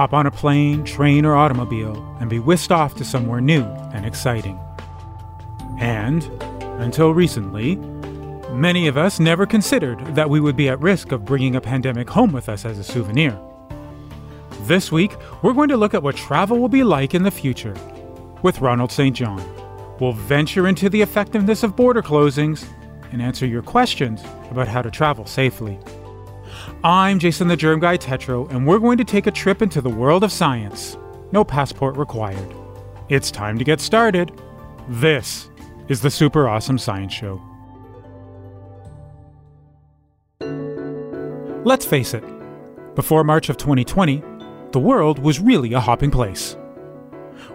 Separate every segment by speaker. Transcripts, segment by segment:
Speaker 1: Hop on a plane, train, or automobile and be whisked off to somewhere new and exciting. And, until recently, many of us never considered that we would be at risk of bringing a pandemic home with us as a souvenir. This week, we're going to look at what travel will be like in the future with Ronald St. John. We'll venture into the effectiveness of border closings and answer your questions about how to travel safely. I'm Jason the Germ Guy Tetro, and we're going to take a trip into the world of science. No passport required. It's time to get started. This is the Super Awesome Science Show. Let's face it, before March of 2020, the world was really a hopping place.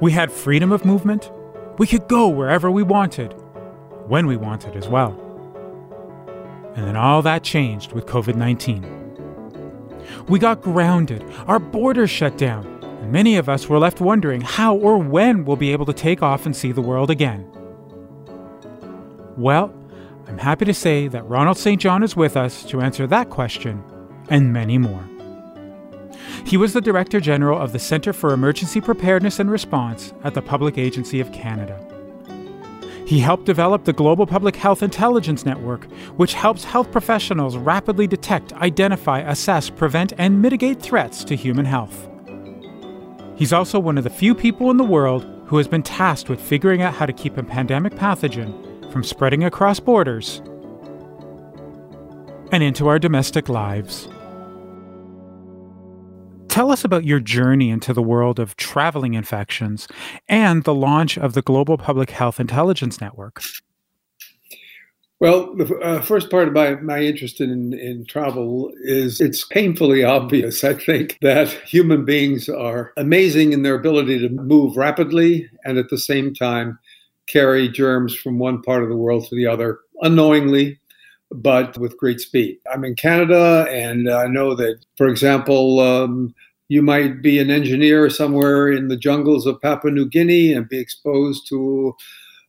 Speaker 1: We had freedom of movement, we could go wherever we wanted, when we wanted as well. And then all that changed with COVID 19. We got grounded, our borders shut down, and many of us were left wondering how or when we'll be able to take off and see the world again. Well, I'm happy to say that Ronald St. John is with us to answer that question and many more. He was the Director General of the Centre for Emergency Preparedness and Response at the Public Agency of Canada. He helped develop the Global Public Health Intelligence Network, which helps health professionals rapidly detect, identify, assess, prevent, and mitigate threats to human health. He's also one of the few people in the world who has been tasked with figuring out how to keep a pandemic pathogen from spreading across borders and into our domestic lives. Tell us about your journey into the world of traveling infections and the launch of the Global Public Health Intelligence Network.
Speaker 2: Well, the uh, first part of my, my interest in, in travel is it's painfully obvious, I think, that human beings are amazing in their ability to move rapidly and at the same time carry germs from one part of the world to the other unknowingly, but with great speed. I'm in Canada, and I know that, for example, um, you might be an engineer somewhere in the jungles of Papua New Guinea and be exposed to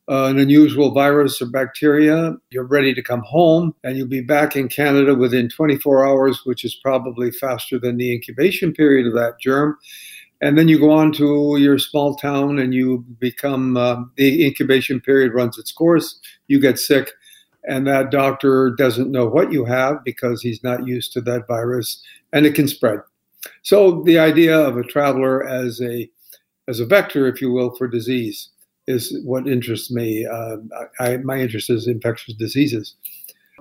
Speaker 2: uh, an unusual virus or bacteria. You're ready to come home, and you'll be back in Canada within 24 hours, which is probably faster than the incubation period of that germ. And then you go on to your small town and you become uh, the incubation period runs its course. You get sick, and that doctor doesn't know what you have because he's not used to that virus and it can spread. So the idea of a traveler as a as a vector, if you will, for disease is what interests me. Uh, I, my interest is infectious diseases.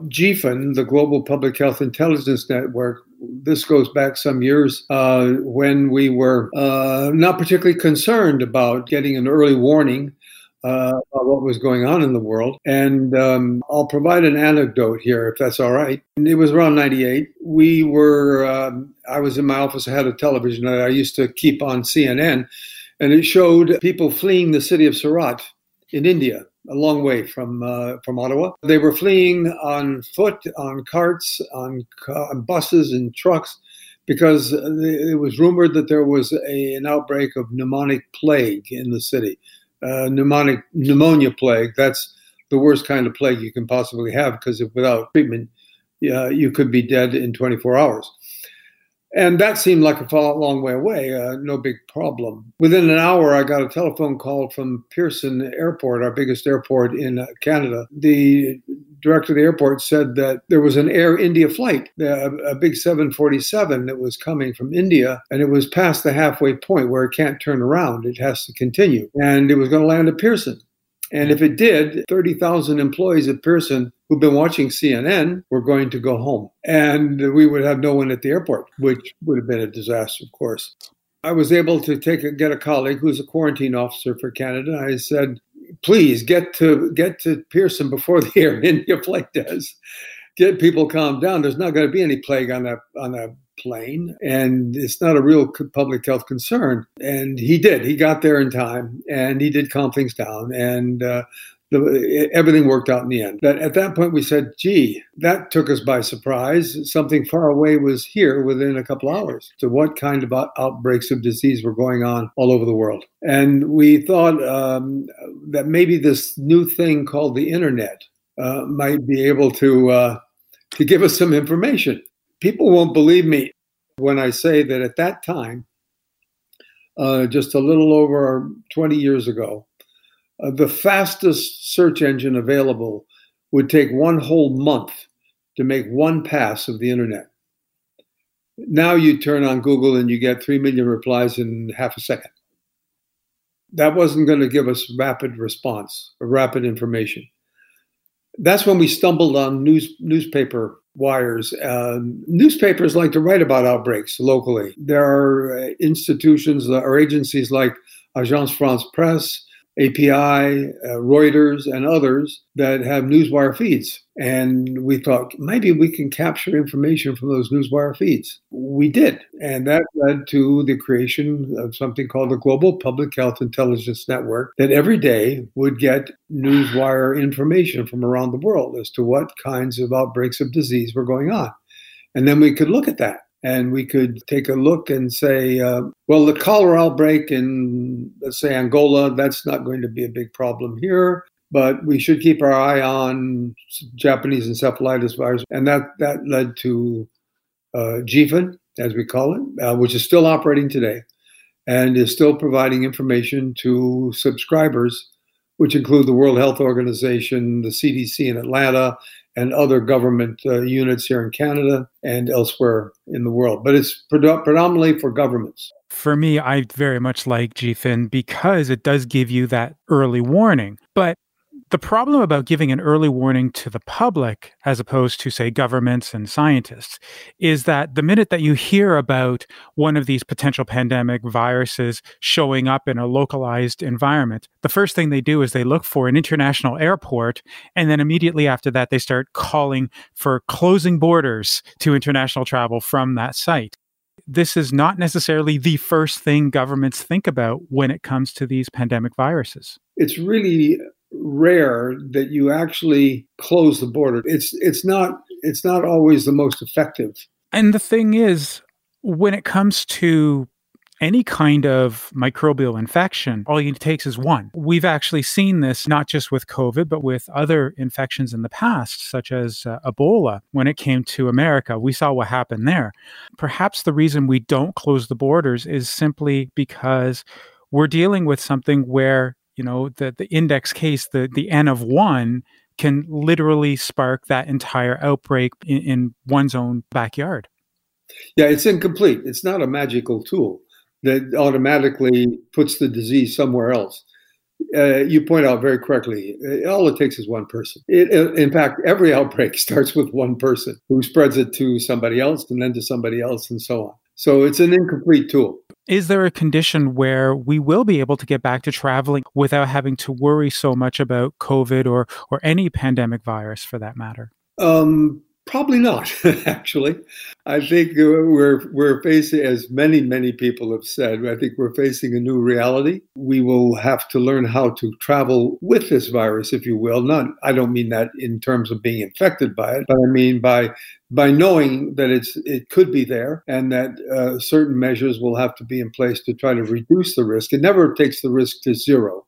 Speaker 2: GPHIN, the Global Public Health Intelligence Network, this goes back some years uh, when we were uh, not particularly concerned about getting an early warning uh, what was going on in the world. And um, I'll provide an anecdote here, if that's all right. And it was around 98. We were, um, I was in my office, I had a television that I used to keep on CNN, and it showed people fleeing the city of Surat in India. A long way from uh, from Ottawa. They were fleeing on foot, on carts, on, on buses and trucks, because it was rumored that there was a, an outbreak of pneumonic plague in the city uh, pneumonic pneumonia plague. That's the worst kind of plague you can possibly have because without treatment, uh, you could be dead in 24 hours. And that seemed like a long way away, uh, no big problem. Within an hour, I got a telephone call from Pearson Airport, our biggest airport in uh, Canada. The director of the airport said that there was an Air India flight, a big 747 that was coming from India, and it was past the halfway point where it can't turn around. It has to continue. And it was going to land at Pearson. And if it did, 30,000 employees at Pearson who've been watching CNN were going to go home. And we would have no one at the airport, which would have been a disaster, of course. I was able to take a, get a colleague who's a quarantine officer for Canada. I said, please get to get to Pearson before the Air India flight does. Get people calmed down. There's not going to be any plague on that on that plane, and it's not a real public health concern. And he did. He got there in time, and he did calm things down, and uh, the, everything worked out in the end. But at that point, we said, "Gee, that took us by surprise. Something far away was here within a couple hours." So, what kind of outbreaks of disease were going on all over the world? And we thought um, that maybe this new thing called the internet uh, might be able to uh, to give us some information. People won't believe me when I say that at that time, uh, just a little over 20 years ago, uh, the fastest search engine available would take one whole month to make one pass of the internet. Now you turn on Google and you get 3 million replies in half a second. That wasn't going to give us rapid response or rapid information. That's when we stumbled on news, newspaper wires. Um, newspapers like to write about outbreaks locally. There are uh, institutions or agencies like Agence France Presse API, uh, Reuters, and others that have newswire feeds. And we thought maybe we can capture information from those newswire feeds. We did. And that led to the creation of something called the Global Public Health Intelligence Network that every day would get newswire information from around the world as to what kinds of outbreaks of disease were going on. And then we could look at that and we could take a look and say, uh, well, the cholera outbreak in, let's say, Angola, that's not going to be a big problem here, but we should keep our eye on Japanese encephalitis virus. And that, that led to uh, GPHIN, as we call it, uh, which is still operating today and is still providing information to subscribers, which include the World Health Organization, the CDC in Atlanta, and other government uh, units here in Canada and elsewhere in the world. But it's predominantly for governments.
Speaker 1: For me, I very much like GPHIN because it does give you that early warning. But the problem about giving an early warning to the public, as opposed to, say, governments and scientists, is that the minute that you hear about one of these potential pandemic viruses showing up in a localized environment, the first thing they do is they look for an international airport. And then immediately after that, they start calling for closing borders to international travel from that site this is not necessarily the first thing governments think about when it comes to these pandemic viruses.
Speaker 2: It's really rare that you actually close the border. It's it's not it's not always the most effective.
Speaker 1: And the thing is, when it comes to any kind of microbial infection, all it takes is one. We've actually seen this not just with COVID, but with other infections in the past, such as uh, Ebola. When it came to America, we saw what happened there. Perhaps the reason we don't close the borders is simply because we're dealing with something where you know the the index case the the n of one can literally spark that entire outbreak in, in one's own backyard
Speaker 2: yeah it's incomplete it's not a magical tool that automatically puts the disease somewhere else uh, you point out very correctly, uh, all it takes is one person. It, uh, in fact, every outbreak starts with one person who spreads it to somebody else and then to somebody else and so on. So it's an incomplete tool.
Speaker 1: Is there a condition where we will be able to get back to traveling without having to worry so much about COVID or, or any pandemic virus for that matter?
Speaker 2: Um, Probably not, actually. I think we're we're facing, as many many people have said, I think we're facing a new reality. We will have to learn how to travel with this virus, if you will. Not, I don't mean that in terms of being infected by it, but I mean by by knowing that it's it could be there and that uh, certain measures will have to be in place to try to reduce the risk. It never takes the risk to zero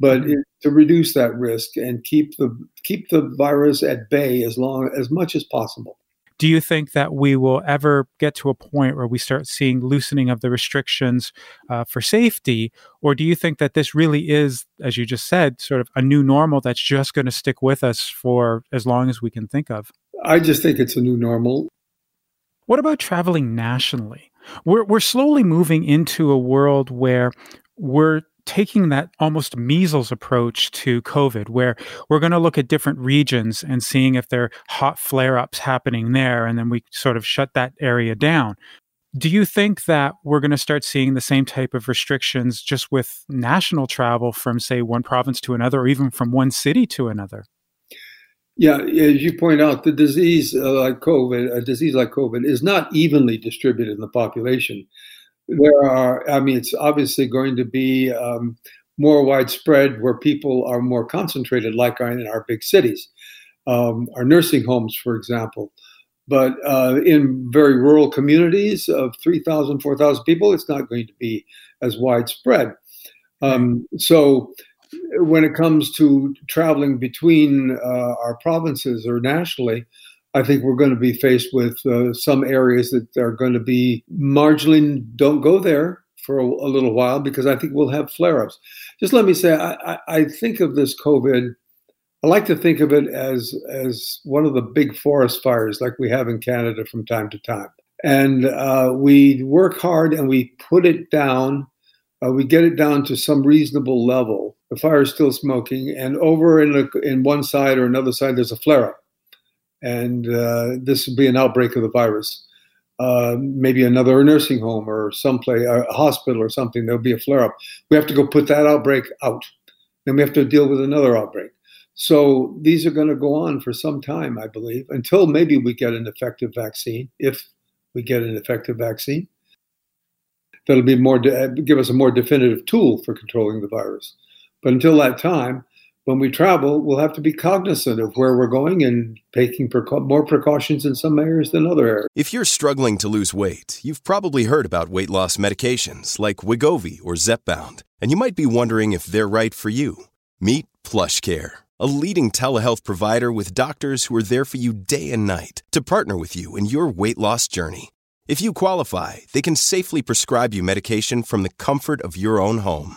Speaker 2: but mm-hmm. it, to reduce that risk and keep the keep the virus at bay as long as much as possible.
Speaker 1: Do you think that we will ever get to a point where we start seeing loosening of the restrictions uh, for safety, or do you think that this really is, as you just said, sort of a new normal that's just going to stick with us for as long as we can think of?
Speaker 2: I just think it's a new normal.
Speaker 1: What about traveling nationally? We're we're slowly moving into a world where we're taking that almost measles approach to COVID, where we're going to look at different regions and seeing if there are hot flare ups happening there, and then we sort of shut that area down. Do you think that we're going to start seeing the same type of restrictions just with national travel from, say, one province to another, or even from one city to another?
Speaker 2: Yeah, as you point out, the disease uh, like COVID, a disease like COVID, is not evenly distributed in the population. There are, I mean, it's obviously going to be um, more widespread where people are more concentrated, like in our big cities, um, our nursing homes, for example. But uh, in very rural communities of 3,000, 4,000 people, it's not going to be as widespread. Um, so when it comes to traveling between uh, our provinces or nationally, I think we're going to be faced with uh, some areas that are going to be marginally don't go there for a, a little while because I think we'll have flare ups. Just let me say, I, I, I, think of this COVID. I like to think of it as as one of the big forest fires like we have in Canada from time to time, and uh, we work hard and we put it down. Uh, we get it down to some reasonable level. The fire is still smoking, and over in a, in one side or another side, there's a flare up, and uh, this will be an outbreak of the virus uh, maybe another nursing home or someplace, a hospital or something, there'll be a flare up. We have to go put that outbreak out. Then we have to deal with another outbreak. So these are going to go on for some time, I believe, until maybe we get an effective vaccine, if we get an effective vaccine. That'll be more give us a more definitive tool for controlling the virus. But until that time, when we travel, we'll have to be cognizant of where we're going and taking more precautions in some areas than other areas.
Speaker 3: If you're struggling to lose weight, you've probably heard about weight loss medications like Wegovy or Zepbound, and you might be wondering if they're right for you. Meet PlushCare, a leading telehealth provider with doctors who are there for you day and night to partner with you in your weight loss journey. If you qualify, they can safely prescribe you medication from the comfort of your own home.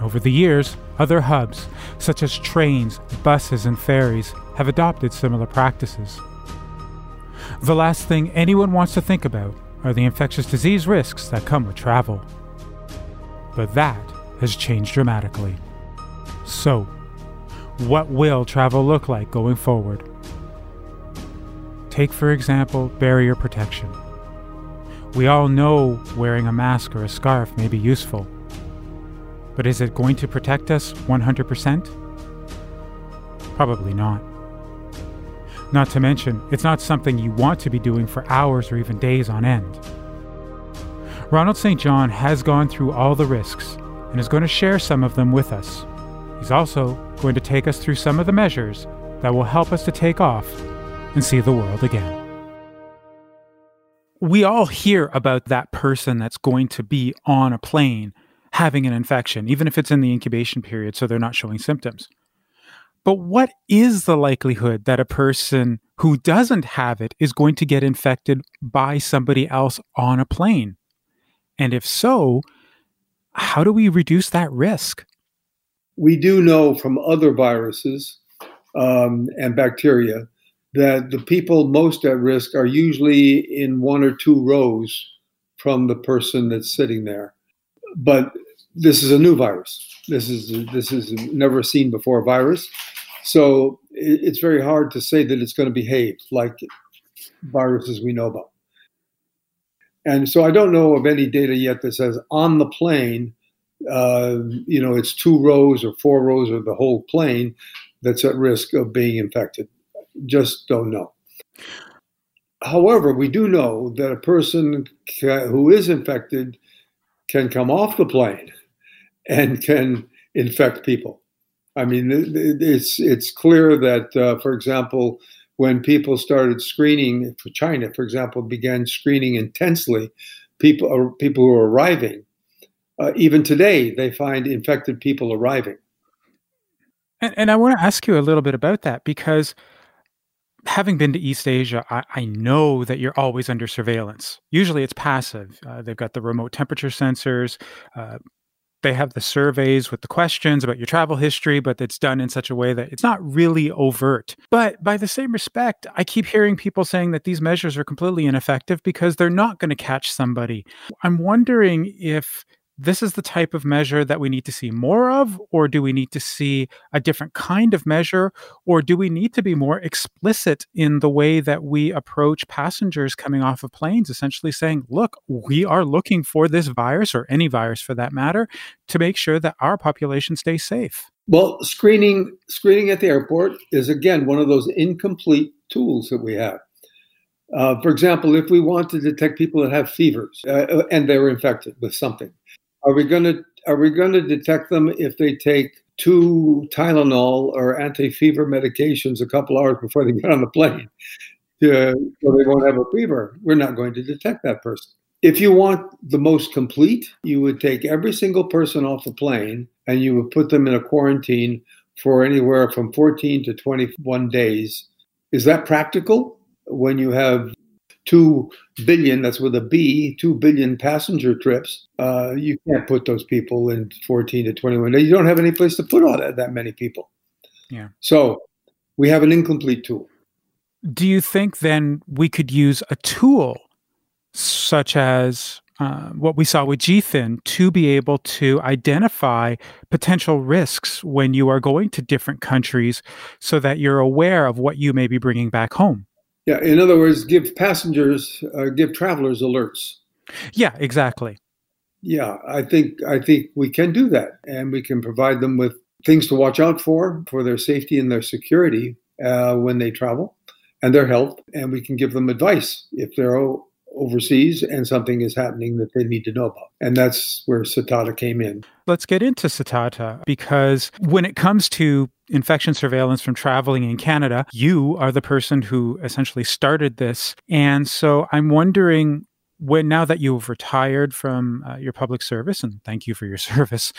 Speaker 1: Over the years, other hubs, such as trains, buses, and ferries, have adopted similar practices. The last thing anyone wants to think about are the infectious disease risks that come with travel. But that has changed dramatically. So, what will travel look like going forward? Take, for example, barrier protection. We all know wearing a mask or a scarf may be useful but is it going to protect us 100%? Probably not. Not to mention, it's not something you want to be doing for hours or even days on end. Ronald St. John has gone through all the risks and is going to share some of them with us. He's also going to take us through some of the measures that will help us to take off and see the world again. We all hear about that person that's going to be on a plane having an infection, even if it's in the incubation period, so they're not showing symptoms. But what is the likelihood that a person who doesn't have it is going to get infected by somebody else on a plane? And if so, how do we reduce that risk?
Speaker 2: We do know from other viruses um, and bacteria that the people most at risk are usually in one or two rows from the person that's sitting there but this is a new virus. This is this is never seen before virus, so it's very hard to say that it's going to behave like viruses we know about. And so I don't know of any data yet that says on the plane, uh, you know, it's two rows or four rows or the whole plane that's at risk of being infected. Just don't know. However, we do know that a person who is infected can come off the plane and can infect people. I mean, it's it's clear that, uh, for example, when people started screening for China, for example, began screening intensely people uh, people who are arriving. Uh, even today, they find infected people arriving.
Speaker 1: And, and I want to ask you a little bit about that because having been to East Asia, I, I, know that you're always under surveillance. Usually it's passive. Uh, they've got the remote temperature sensors. Uh, they have the surveys with the questions about your travel history, but it's done in such a way that it's not really overt. But by the same respect, I keep hearing people saying that these measures are completely ineffective because they're not going to catch somebody. I'm wondering if this is the type of measure that we need to see more of, or do we need to see a different kind of measure, or do we need to be more explicit in the way that we approach passengers coming off of planes, essentially saying, look, we are looking for this virus, or any virus for that matter, to make sure that our population stays safe?
Speaker 2: Well, screening screening at the airport is again one of those incomplete tools that we have. Uh, for example, if we want to detect people that have fevers uh, and they're infected with something, are we going to are we going to detect them if they take two Tylenol or anti-fever medications a couple hours before they get on the plane, so they won't have a fever? We're not going to detect that person. If you want the most complete, you would take every single person off the plane and you would put them in a quarantine for anywhere from 14 to 21 days. Is that practical when you have 2 billion, that's with a B, 2 billion passenger trips, uh, you can't put those people in 14 to 21. You don't have any place to put all that, that many people.
Speaker 1: Yeah.
Speaker 2: So we have an incomplete tool.
Speaker 1: Do you think then we could use a tool such as uh, what we saw with GPHIN to be able to identify potential risks when you are going to different countries so that you're aware of what you may be bringing back home?
Speaker 2: Yeah, in other words, give passengers, uh, give travelers alerts.
Speaker 1: Yeah, exactly.
Speaker 2: Yeah, I think I think we can do that, and we can provide them with things to watch out for for their safety and their security uh, when they travel, and their health, and we can give them advice if they're overseas and something is happening that they need to know about. And that's where Sitata came in.
Speaker 1: Let's get into Sitata because when it comes to infection surveillance from traveling in Canada, you are the person who essentially started this. And so I'm wondering when now that you've retired from uh, your public service and thank you for your service,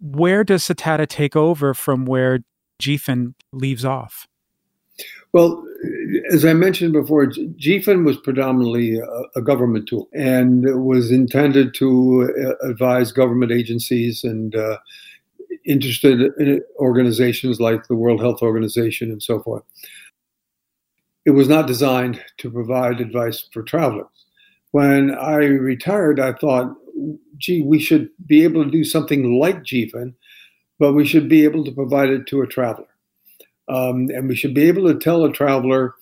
Speaker 1: where does Sitata take over from where GPHIN leaves off?
Speaker 2: Well, as I mentioned before, GPHIN was predominantly a, a, government tool and was intended to uh, advise government agencies and uh, interested in organizations like the World Health Organization and so forth. It was not designed to provide advice for travelers. When I retired, I thought, gee, we should be able to do something like GPHIN, but we should be able to provide it to a traveler. Um, and we should be able to tell a traveler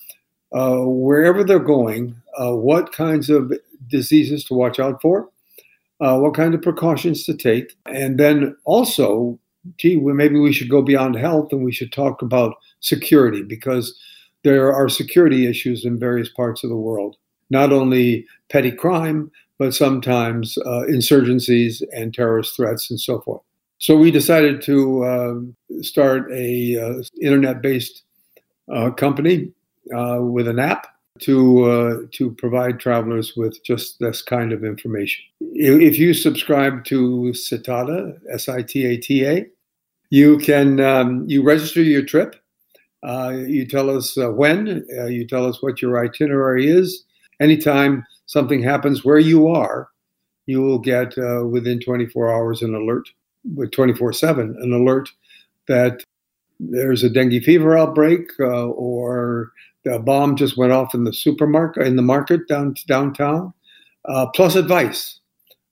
Speaker 2: uh, wherever they're going uh, what kinds of diseases to watch out for, uh, what kind of precautions to take, and then also gee, well, maybe we should go beyond health and we should talk about security because there are security issues in various parts of the world. Not only petty crime, but sometimes uh, insurgencies and terrorist threats and so forth. So we decided to uh, start a uh, internet-based uh, company uh, with an app to uh, to provide travelers with just this kind of information. If you subscribe to Sitata, S I T A T A, you can um, you register your trip. Uh, you tell us uh, when. Uh, you tell us what your itinerary is. Anytime something happens where you are, you will get uh, within 24 hours an alert, with 24/7 an alert that there's a dengue fever outbreak uh, or a bomb just went off in the supermarket in the market down downtown. Uh, plus advice,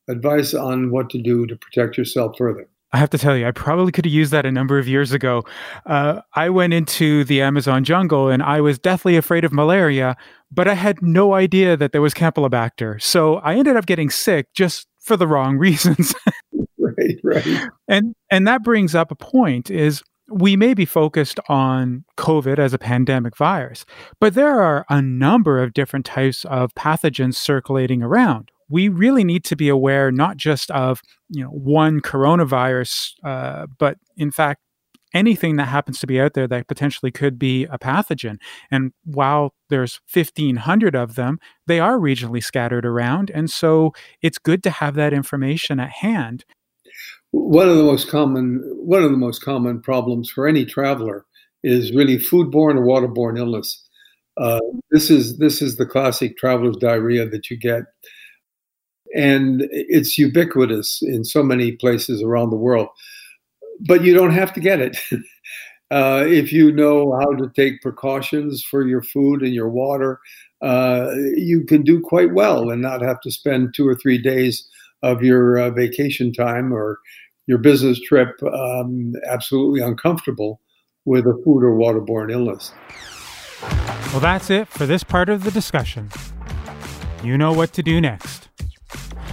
Speaker 2: advice on what to do to protect yourself further.
Speaker 1: I have to tell you, I probably could have used that a number of years ago. Uh, I went into the Amazon jungle and I was deathly afraid of malaria, but I had no idea that there was Campylobacter. So I ended up getting sick just for the wrong reasons.
Speaker 2: right, right.
Speaker 1: And and that brings up a point is we may be focused on COVID as a pandemic virus, but there are a number of different types of pathogens circulating around. We really need to be aware not just of you know one coronavirus, uh, but in fact anything that happens to be out there that potentially could be a pathogen. And while there's 1500 of them, they are regionally scattered around. And so it's good to have that information at hand
Speaker 2: one of the most common one of the most common problems for any traveler is really foodborne or waterborne illness. Uh, this is this is the classic traveler's diarrhea that you get, and it's ubiquitous in so many places around the world. But you don't have to get it uh, if you know how to take precautions for your food and your water. Uh, you can do quite well and not have to spend two or three days of your uh, vacation time or your business trip um, absolutely uncomfortable with a food or waterborne illness.
Speaker 1: Well, that's it for this part of the discussion. You know what to do next.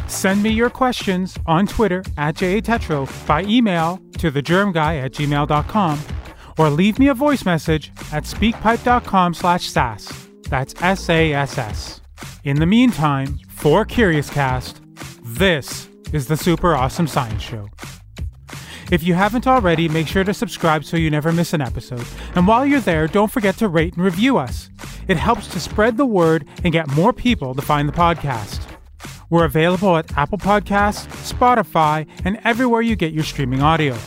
Speaker 1: Send me your questions on Twitter at JATetro by email to thegermguy at gmail.com or leave me a voice message at speakpipe.com slash sass. That's S-A-S-S. In the meantime, for CuriousCast, this is the Super Awesome Science Show. If you haven't already, make sure to subscribe so you never miss an episode. And while you're there, don't forget to rate and review us. It helps to spread the word and get more people to find the podcast. We're available at Apple Podcasts, Spotify, and everywhere you get your streaming audio.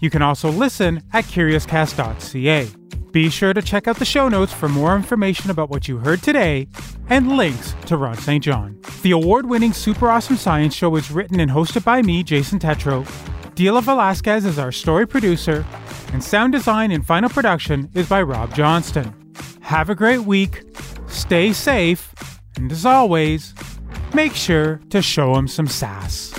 Speaker 1: You can also listen at curiouscast.ca. Be sure to check out the show notes for more information about what you heard today and links to Ron St. John. The award winning Super Awesome Science Show is written and hosted by me, Jason Tetro, Dila Velasquez is our story producer, and sound design and final production is by Rob Johnston. Have a great week, stay safe, and as always, make sure to show them some sass.